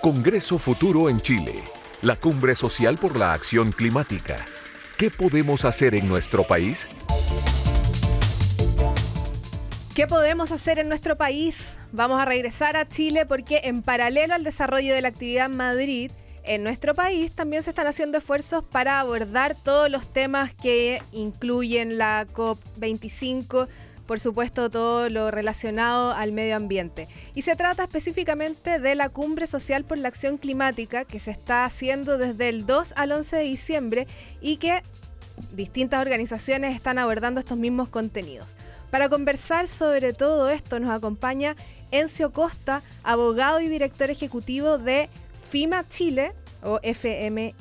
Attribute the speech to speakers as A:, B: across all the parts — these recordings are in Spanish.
A: Congreso Futuro en Chile. La cumbre social por la acción climática. ¿Qué podemos hacer en nuestro país?
B: ¿Qué podemos hacer en nuestro país? Vamos a regresar a Chile porque en paralelo al desarrollo de la actividad en Madrid, en nuestro país también se están haciendo esfuerzos para abordar todos los temas que incluyen la COP25, por supuesto todo lo relacionado al medio ambiente. Y se trata específicamente de la Cumbre Social por la Acción Climática que se está haciendo desde el 2 al 11 de diciembre y que distintas organizaciones están abordando estos mismos contenidos. Para conversar sobre todo esto nos acompaña Encio Costa, abogado y director ejecutivo de FIMA Chile, o FMIA.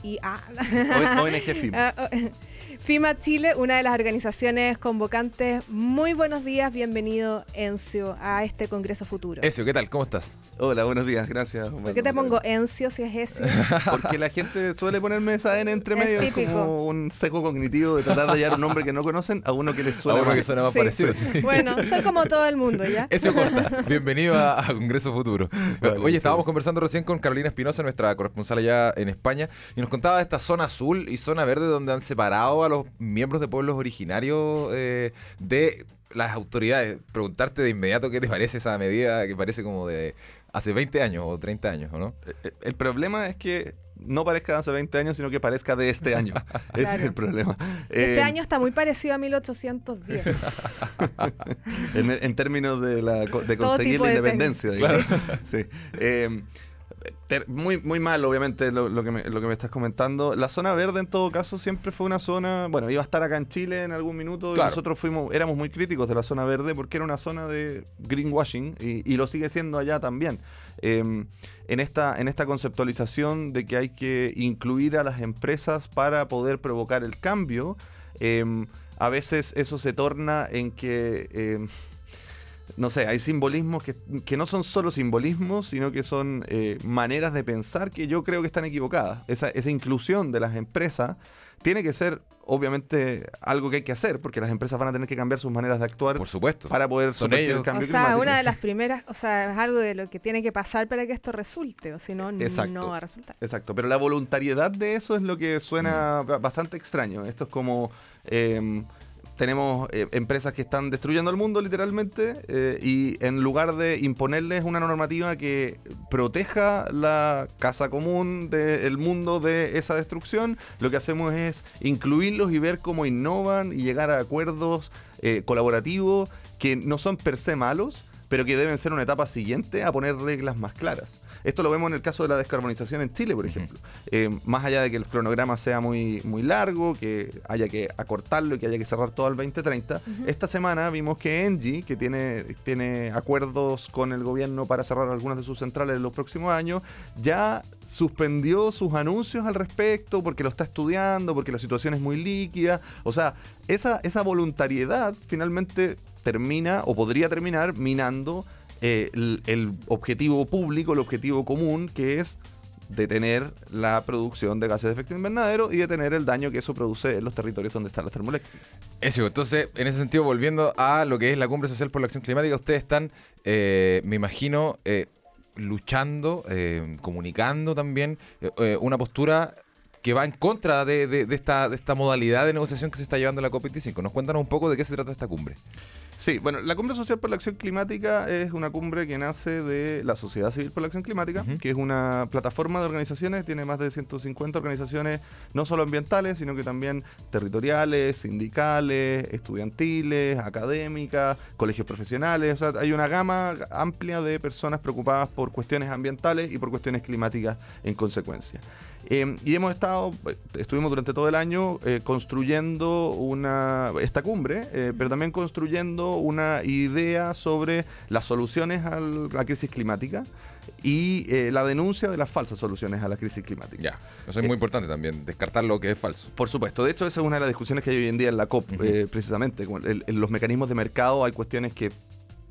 C: ONG FIMA.
B: FIMA Chile, una de las organizaciones convocantes. Muy buenos días, bienvenido Encio a este Congreso Futuro.
D: Encio, ¿qué tal? ¿Cómo estás?
C: Hola, buenos días, gracias.
B: ¿Por qué te pongo Encio si es ese?
C: Porque la gente suele ponerme esa N entre medio, es, como un seco cognitivo de tratar de hallar un nombre que no conocen a uno que les suena,
D: a uno que suena más parecido.
B: Bueno, soy como todo el mundo, ¿ya?
D: Encio Costa, bienvenido a, Congreso Futuro. Oye, estábamos conversando recién con Carolina Espinosa, nuestra corresponsal allá en España, y nos contaba de esta zona azul y zona verde donde han separado a los miembros de pueblos originarios eh, de las autoridades. Preguntarte de inmediato qué te parece esa medida que parece como de hace 20 años o 30 años, ¿o no?
C: Eh, eh, el problema es que no parezca de hace 20 años, sino que parezca de este año. Ese es el problema.
B: Este año está muy parecido a 1810.
C: en, términos de, la, de conseguir la independencia. Sí muy, muy mal, obviamente, lo, que me, lo que me estás comentando. La zona verde, en todo caso, siempre fue una zona. Bueno, iba a estar acá en Chile en algún minuto y nosotros fuimos éramos muy críticos de la zona verde porque era una zona de greenwashing y, lo sigue siendo allá también. Em, en, esta, en esta conceptualización de que hay que incluir a las empresas para poder provocar el cambio, em, a veces eso se torna en que em, no sé, hay simbolismos que, no son solo simbolismos, sino que son eh, maneras de pensar que yo creo que están equivocadas. Esa, esa inclusión de las empresas tiene que ser obviamente algo que hay que hacer, porque las empresas van a tener que cambiar sus maneras de actuar.
D: Por supuesto.
C: Para poder
D: sostener el
B: cambio. O sea, una de las primeras, o sea, es algo de lo que tiene que pasar para que esto resulte, o si no, no va a resultar.
C: Exacto, pero la voluntariedad de eso es lo que suena mm. bastante extraño. Esto es como... Eh, tenemos eh, empresas que están destruyendo el mundo literalmente eh, y en lugar de imponerles una normativa que proteja la casa común del mundo de esa destrucción, lo que hacemos es incluirlos y ver cómo innovan y llegar a acuerdos eh, colaborativos que no son per se malos, pero que deben ser una etapa siguiente a poner reglas más claras. Esto lo vemos en el caso de la descarbonización en Chile, por ejemplo. Eh, más allá de que el cronograma sea muy, muy largo, que haya que acortarlo y que haya que cerrar todo al 2030, esta semana vimos que Engie, que tiene, tiene acuerdos con el gobierno para cerrar algunas de sus centrales en los próximos años, ya suspendió sus anuncios al respecto porque lo está estudiando, porque la situación es muy líquida. O sea, esa, esa voluntariedad finalmente termina o podría terminar minando eh, el, objetivo público, el objetivo común, que es detener la producción de gases de efecto invernadero y detener el daño que eso produce en los territorios donde están las termoeléctricas.
D: Eso, entonces, en ese sentido, volviendo a lo que es la cumbre social por la acción climática, ustedes están, eh, me imagino, eh, luchando, comunicando también una postura que va en contra de, esta, de esta modalidad de negociación que se está llevando en la COP25. Nos cuéntanos un poco de qué se trata esta cumbre.
C: Sí, bueno, la Cumbre Social por la Acción Climática es una cumbre que nace de la Sociedad Civil por la Acción Climática, que es una plataforma de organizaciones, tiene más de 150 organizaciones, no solo ambientales, sino que también territoriales, sindicales, estudiantiles, académicas, colegios profesionales, o sea, hay una gama amplia de personas preocupadas por cuestiones ambientales y por cuestiones climáticas en consecuencia. Em, y hemos estado, estuvimos durante todo el año eh, construyendo una, esta cumbre, eh, pero también construyendo una idea sobre las soluciones a la crisis climática y eh, la denuncia de las falsas soluciones a la crisis climática.
D: Ya, eso es muy importante también, descartar lo que es falso.
C: Por supuesto, de hecho esa es una de las discusiones que hay hoy en día en la COP, precisamente, en los mecanismos de mercado hay cuestiones que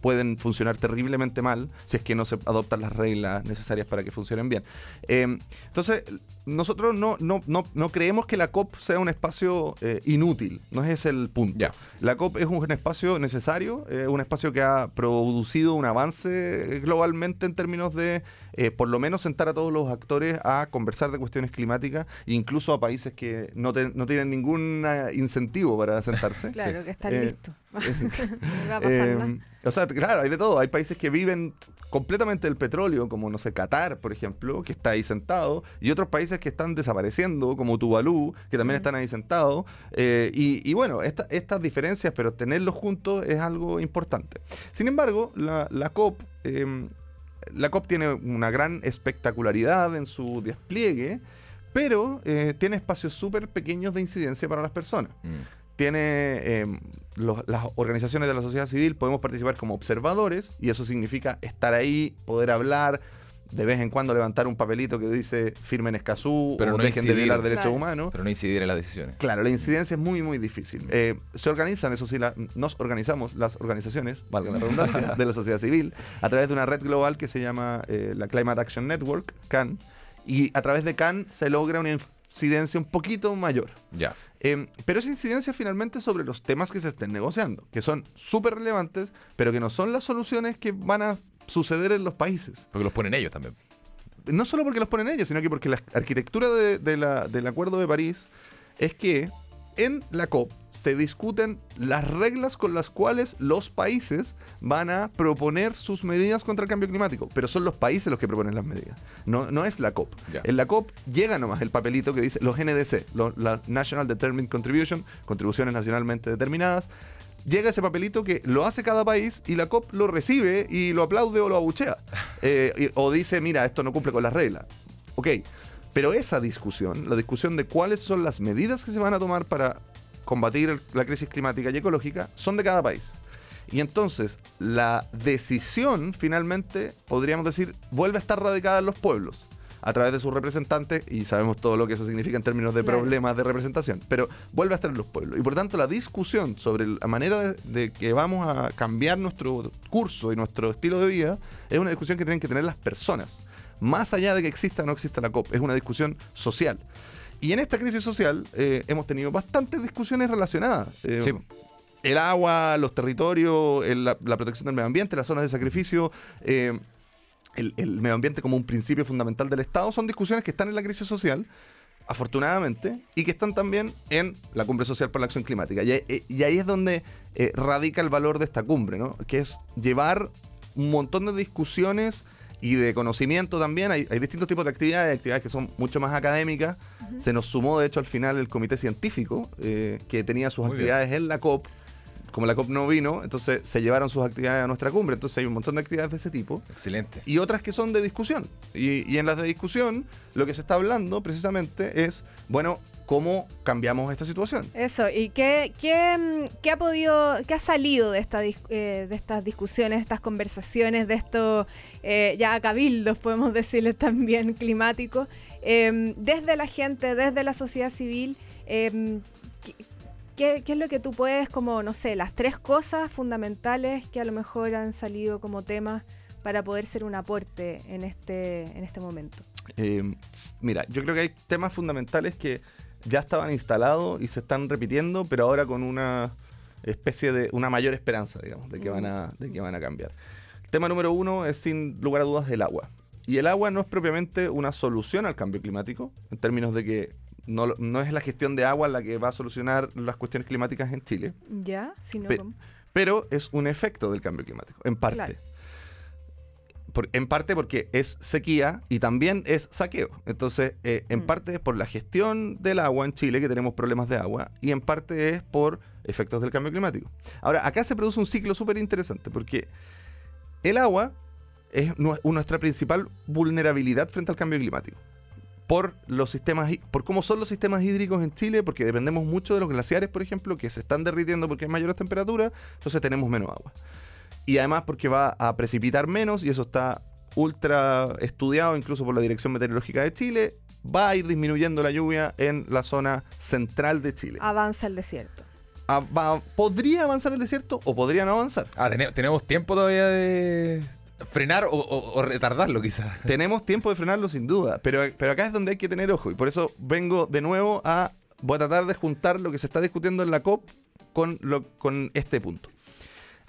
C: pueden funcionar terriblemente mal si es que no se adoptan las reglas necesarias para que funcionen bien. Eh, entonces, nosotros no, no, no, no, creemos que la COP sea un espacio eh, inútil, no es ese el punto. La COP es un espacio necesario, eh, un espacio que ha producido un avance globalmente en términos de, eh, por lo menos, sentar a todos los actores a conversar de cuestiones climáticas, incluso a países que no, te- no tienen ningún eh, incentivo para sentarse.
B: Claro, que están
C: Eh,
B: listos. No va a pasar
C: Eh,
B: nada.
C: o sea, claro, hay de todo. Hay países que viven completamente del petróleo, como, no sé, Qatar, por ejemplo, que está ahí sentado, y otros países que están desapareciendo, como Tuvalu, que también están ahí sentados. Eh, y, y bueno, esta- estas diferencias, pero tenerlos juntos es algo importante. Sin embargo, la, la COP... eh, la COP tiene una gran espectacularidad en su despliegue, pero eh, tiene espacios súper pequeños de incidencia para las personas
D: Mm.
C: tiene eh, los- las organizaciones de la sociedad civil, podemos participar como observadores y eso significa estar ahí, poder hablar, de vez en cuando levantar un papelito que dice firmen Escazú
D: Pero
C: o
D: no
C: dejen de
D: incidir.
C: violar derechos
B: Claro.
C: humanos.
D: Pero no incidir en las decisiones.
C: Claro, la incidencia es muy, muy difícil. Eh, se organizan, eso sí, la- nos organizamos las organizaciones, valga la redundancia, de la sociedad civil, a través de una red global que se llama eh, la Climate Action Network, CAN, y a través de CAN se logra una incidencia un poquito mayor.
D: Ya.
C: Eh, pero esa incidencia finalmente sobre los temas que se estén negociando, que son súper relevantes, pero que no son las soluciones que van a suceder en los países.
D: Porque los ponen ellos también.
C: No solo porque los ponen ellos, sino que porque la arquitectura de- de la- del Acuerdo de París es que en la COP se discuten las reglas con las cuales los países van a proponer sus medidas contra el cambio climático, pero son los países los que proponen las medidas, no, no es la COP. En la COP llega nomás el papelito que dice los NDC, los, la National Determined Contribution, contribuciones nacionalmente determinadas, llega ese papelito que lo hace cada país y la COP lo recibe y lo aplaude o lo abuchea. Eh, y- o dice, mira, esto no cumple con las reglas. Ok, pero esa discusión, la discusión de cuáles son las medidas que se van a tomar para combatir el- la crisis climática y ecológica, son de cada país. Y entonces la decisión finalmente, podríamos decir, vuelve a estar radicada en los pueblos a través de sus representantes y sabemos todo lo que eso significa en términos de
B: Claro.
C: problemas de representación, pero vuelve a estar en los pueblos. Y por tanto la discusión sobre la manera de, de que vamos a cambiar nuestro curso y nuestro estilo de vida es una discusión que tienen que tener las personas. Más allá de que exista o no exista la COP, es una discusión social. Y en esta crisis social eh, hemos tenido bastantes discusiones relacionadas. Eh,
D: Sí.
C: El agua, los territorios, el- la, la protección del medio ambiente, las zonas de sacrificio, eh, el, el medio ambiente como un principio fundamental del Estado, son discusiones que están en la crisis social, afortunadamente, y que están también en la cumbre social por la acción climática. Y, ahí- y ahí es donde eh, radica el valor de esta cumbre, ¿no? que es llevar un montón de discusiones y de conocimiento también. Hay, hay distintos tipos de actividades, hay actividades que son mucho más académicas. Se nos sumó, de hecho, al final el comité científico, eh, que tenía sus
D: Muy bien.
C: actividades en la COP. Como la COP no vino, entonces se llevaron sus actividades a nuestra cumbre. Entonces hay un montón de actividades de ese tipo
D: Excelente.
C: y otras que son de discusión. Y, y en las de discusión, lo que se está hablando precisamente es, bueno, cómo cambiamos esta situación.
B: Eso, ¿y qué, qué, qué ha podido, qué ha salido de, esta, dis- eh, de estas discusiones, de estas conversaciones, de estos eh, ya cabildos, podemos decirles también, climáticos, eh, desde la gente, desde la sociedad civil? ¿Qué- ¿Qué, qué es lo que tú puedes, como, no sé, las tres cosas fundamentales que a lo mejor han salido como temas para poder ser un aporte en este, en este momento?
C: Eh, mira, yo creo que hay temas fundamentales que ya estaban instalados y se están repitiendo, pero ahora con una especie de una mayor esperanza, digamos, de que van a, de que van a cambiar. El tema número uno es sin lugar a dudas el agua. Y el agua no es propiamente una solución al cambio climático, en términos de que no, es la gestión de agua la que va a solucionar las cuestiones climáticas en Chile.
B: ¿Ya? Si no,
C: Pe-
B: ¿cómo?
C: pero es un efecto del cambio climático, en parte.
B: Claro.
C: Por- en parte porque es sequía y también es saqueo. Entonces, eh, en
B: Mm.
C: parte es por la gestión del agua en Chile, que tenemos problemas de agua, y en parte es por efectos del cambio climático. Ahora, acá se produce un ciclo súper interesante, porque el agua es nu- nuestra principal vulnerabilidad frente al cambio climático. Por los sistemas, por cómo son los sistemas hídricos en Chile, porque dependemos mucho de los glaciares, por ejemplo, que se están derritiendo porque hay mayores temperaturas, entonces tenemos menos agua. Y además porque va a precipitar menos, y eso está ultra estudiado incluso por la Dirección Meteorológica de Chile, va a ir disminuyendo la lluvia en la zona central de Chile.
B: Avanza el desierto.
C: a- va- podría avanzar el desierto o podría no avanzar.
D: Ah, tene- tenemos tiempo todavía de frenar o, o- o retardarlo quizás.
C: Tenemos tiempo de frenarlo sin duda, pero, pero acá es donde hay que tener ojo y por eso vengo de nuevo a voy a tratar de juntar lo que se está discutiendo en la COP con, lo, con este punto.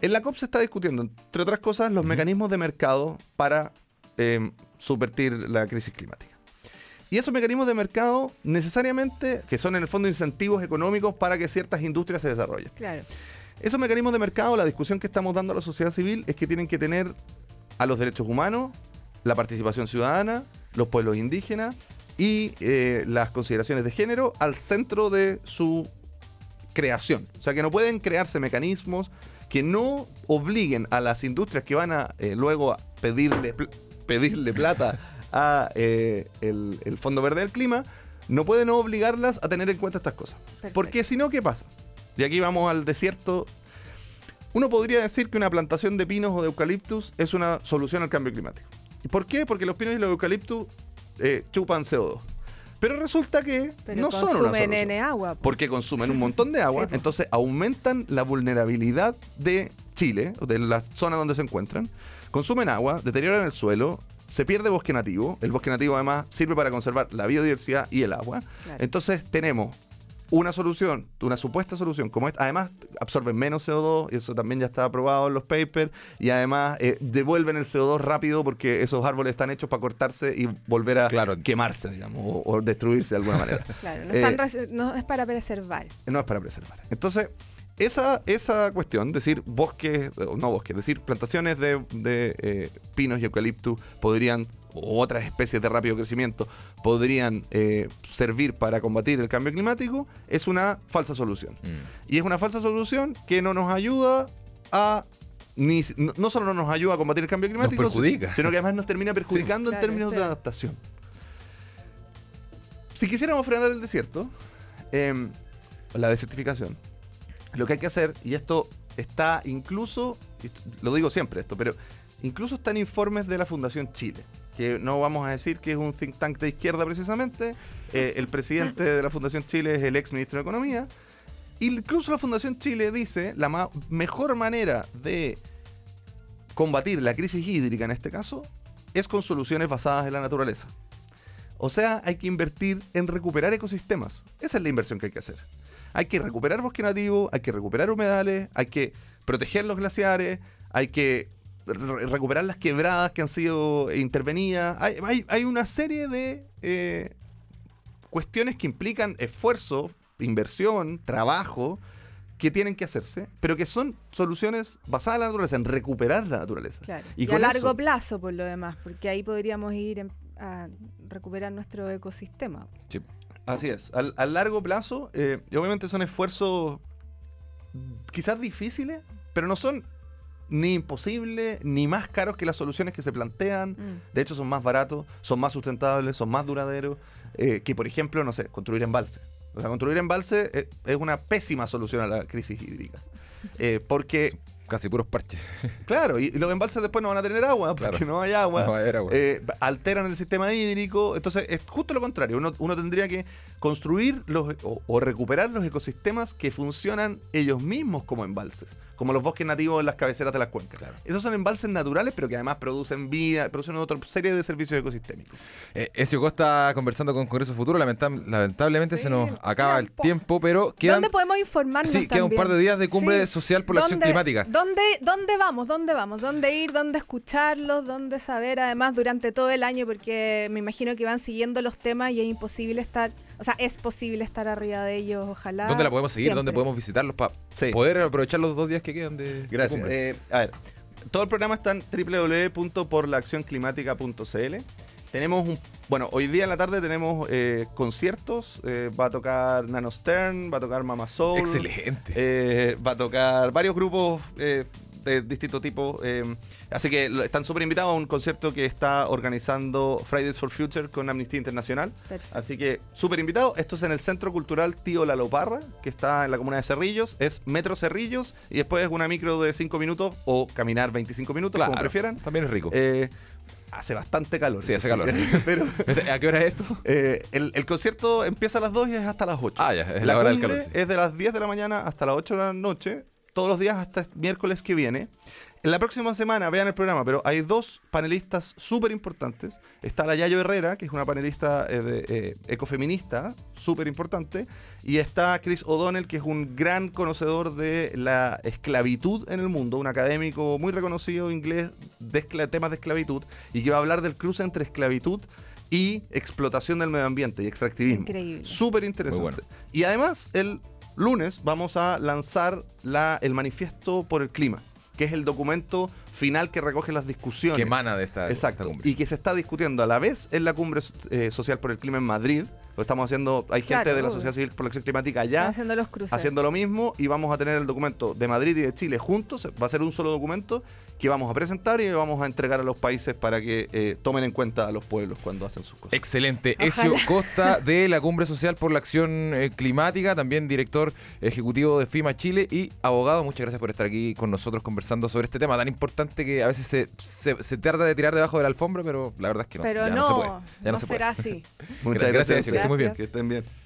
C: En la COP se está discutiendo, entre otras cosas, los mecanismos de mercado para eh, subvertir la crisis climática. Y esos mecanismos de mercado necesariamente, que son en el fondo incentivos económicos para que ciertas industrias se desarrollen.
B: Claro.
C: Esos mecanismos de mercado, la discusión que estamos dando a la sociedad civil es que tienen que tener a los derechos humanos, la participación ciudadana, los pueblos indígenas y eh, las consideraciones de género al centro de su creación. O sea, que no pueden crearse mecanismos que no obliguen a las industrias que van a eh, luego a pedirle, pl- pedirle plata a eh, el, el Fondo Verde del Clima, no pueden obligarlas a tener en cuenta estas cosas.
B: Perfecto.
C: Porque si no, ¿qué pasa? Y aquí vamos al desierto. Uno podría decir que una plantación de pinos o de eucaliptus es una solución al cambio climático. ¿Y por qué? Porque los pinos y los eucaliptus eh, chupan CO2. Pero resulta que
B: Pero
C: no son una solución.
B: Agua. po.
C: Porque consumen un montón de agua,
B: Sí, po.
C: entonces aumentan la vulnerabilidad de Chile, o de la zona donde se encuentran. Consumen agua, deterioran el suelo, se pierde bosque nativo. El bosque nativo además sirve para conservar la biodiversidad y el agua.
B: Claro.
C: Entonces tenemos una solución, una supuesta solución como esta. Además absorben menos CO2, y eso también ya está aprobado en los papers. Y además eh, devuelven el CO2 rápido porque esos árboles están hechos para cortarse y volver a
D: Claro.
C: quemarse, digamos, o, o destruirse de alguna manera.
B: Claro, no,
C: Eh,
B: no es para preservar.
C: no es para preservar. Entonces, esa, esa cuestión, decir bosques, o no bosques, decir plantaciones de, de, eh, pinos y eucaliptus podrían, o otras especies de rápido crecimiento, podrían eh, servir para combatir el cambio climático, es una falsa solución.
D: Mm.
C: Y es una falsa solución que no nos ayuda a... Ni, no, solo no nos ayuda a combatir el cambio climático,
D: perjudica.
C: sino que además nos termina perjudicando en
B: Claro,
C: términos de adaptación. Si quisiéramos frenar el desierto, em, la desertificación, lo que hay que hacer, y esto está incluso, lo digo siempre esto, pero incluso está en informes de la Fundación Chile, que no vamos a decir que es un think tank de izquierda precisamente, eh, el presidente de la Fundación Chile es el ex ministro de Economía, incluso la Fundación Chile dice la mejor manera de combatir la crisis hídrica en este caso es con soluciones basadas en la naturaleza. O sea, hay que invertir en recuperar ecosistemas. Esa es la inversión que hay que hacer. Hay que recuperar bosque nativo, hay que recuperar humedales, hay que proteger los glaciares, hay que re- recuperar las quebradas que han sido intervenidas. Hay, hay- hay una serie de eh, cuestiones que implican esfuerzo, inversión, trabajo, que tienen que hacerse, pero que son soluciones basadas en la naturaleza, en recuperar la naturaleza.
B: Claro.
C: Y
B: Y, a
C: con
B: largo
C: eso-
B: plazo, por lo demás, porque ahí podríamos ir en- a recuperar nuestro ecosistema.
D: Sí.
C: Así es. Al, a largo plazo, eh, y obviamente son esfuerzos quizás difíciles, pero no son ni imposibles ni más caros que las soluciones que se plantean.
B: Mm.
C: De hecho, son más baratos, son más sustentables, son más duraderos eh, que, por ejemplo, no sé, construir embalse. O sea, construir embalse eh, es una pésima solución a la crisis hídrica. Eh, porque,
D: Casi puros parches.
C: claro, y, y los embalses después no van a tener agua porque
D: Claro.
C: no hay agua.
D: No va a haber agua.
C: Eh, alteran el sistema hídrico. Entonces, es justo lo contrario. Uno, uno tendría que construir los, o, o recuperar los ecosistemas que funcionan ellos mismos como embalses, como los bosques nativos en las cabeceras de las cuencas. Esos son embalses naturales, pero que además producen vida, producen otra serie de servicios ecosistémicos.
D: Eh, Ezio Costa conversando con Congreso Futuro. Lamenta- lamentablemente
B: Sí,
D: se nos acaba el
B: tiempo.
D: pero quedan,
B: ¿Dónde podemos informarnos
D: sí, queda un par de días de cumbre social por la acción
B: ¿Dónde-
D: climática.
B: ¿Dónde, ¿Dónde vamos? ¿Dónde vamos? ¿Dónde ir? ¿Dónde escucharlos? ¿Dónde saber? Además, durante todo el año, porque me imagino que van siguiendo los temas y es imposible estar, o sea, es posible estar arriba de ellos, ojalá.
D: ¿Dónde la podemos seguir? ¿Dónde podemos visitarlos para
C: Sí.
D: poder aprovechar los dos días que quedan de de
C: Gracias.
D: cumbre?
C: Eh, a ver, todo el programa está en www.porlaaccionclimática.cl. Tenemos un. Bueno, hoy día en la tarde tenemos eh, conciertos. eh, va a tocar Nano Stern, va a tocar Mama Soul.
D: Excelente.
C: eh, va a tocar varios grupos eh, de distinto tipo. eh, así que lo- están súper invitados a un concierto que está organizando Fridays for Future con Amnistía Internacional.
B: Perfecto.
C: Así que súper invitado. Esto es en el Centro Cultural Tío Lalo Parra, que está en la comuna de Cerrillos. Es Metro Cerrillos y después es una micro de 5 minutos o caminar 25 minutos, como prefieran.
D: También es rico.
C: Hace bastante calor.
D: Sí, hace calor.
C: Pero
D: ¿A qué hora es esto?
C: eh, el, el concierto empieza a las 2 y es hasta las 8.
D: Ah, ya, es la hora del calor, sí.
C: Es de las 10 de la mañana hasta las 8 de la noche, todos los días hasta el miércoles que viene. En la próxima semana, vean el programa, pero hay dos panelistas súper importantes. Está la Yayo Herrera, que es una panelista eh, de, eh, ecofeminista, súper importante. Y está Chris O'Donnell, que es un gran conocedor de la esclavitud en el mundo, un académico muy reconocido inglés de temas de esclavitud, y que va a hablar del cruce entre esclavitud y explotación del medio ambiente y extractivismo.
B: Increíble.
C: Súper interesante.
D: Bueno.
C: Y además, el lunes vamos a lanzar la, el manifiesto por el clima, que es el documento final que recoge las discusiones.
D: Que emana de esta, esta
C: Exacto.
D: cumbre.
C: Y que se está discutiendo a la vez en la cumbre eh, social por el clima en Madrid. Lo estamos haciendo, hay gente de la. Sociedad Civil por la Acción Climática allá
B: haciendo los cruces.
C: haciendo lo mismo y vamos a tener el documento de Madrid y de Chile juntos. Va a ser un solo documento que vamos a presentar y vamos a entregar a los países para que eh, tomen en cuenta a los pueblos cuando hacen sus cosas.
D: Excelente. Ezio Costa de la Cumbre Social por la Acción eh, Climática, también director ejecutivo de FIMA Chile y abogado. Muchas gracias por estar aquí con nosotros conversando sobre este tema tan importante que a veces se, se, se trata de tirar debajo de la alfombra, pero la verdad es que no,
B: Pero
D: ya
B: no,
D: no, se puede. Ya no,
B: no
D: se puede.
B: será así.
C: Muchas
D: Gracias,
C: gracias.
D: Ezio, que estés muy bien.
C: Que estén bien.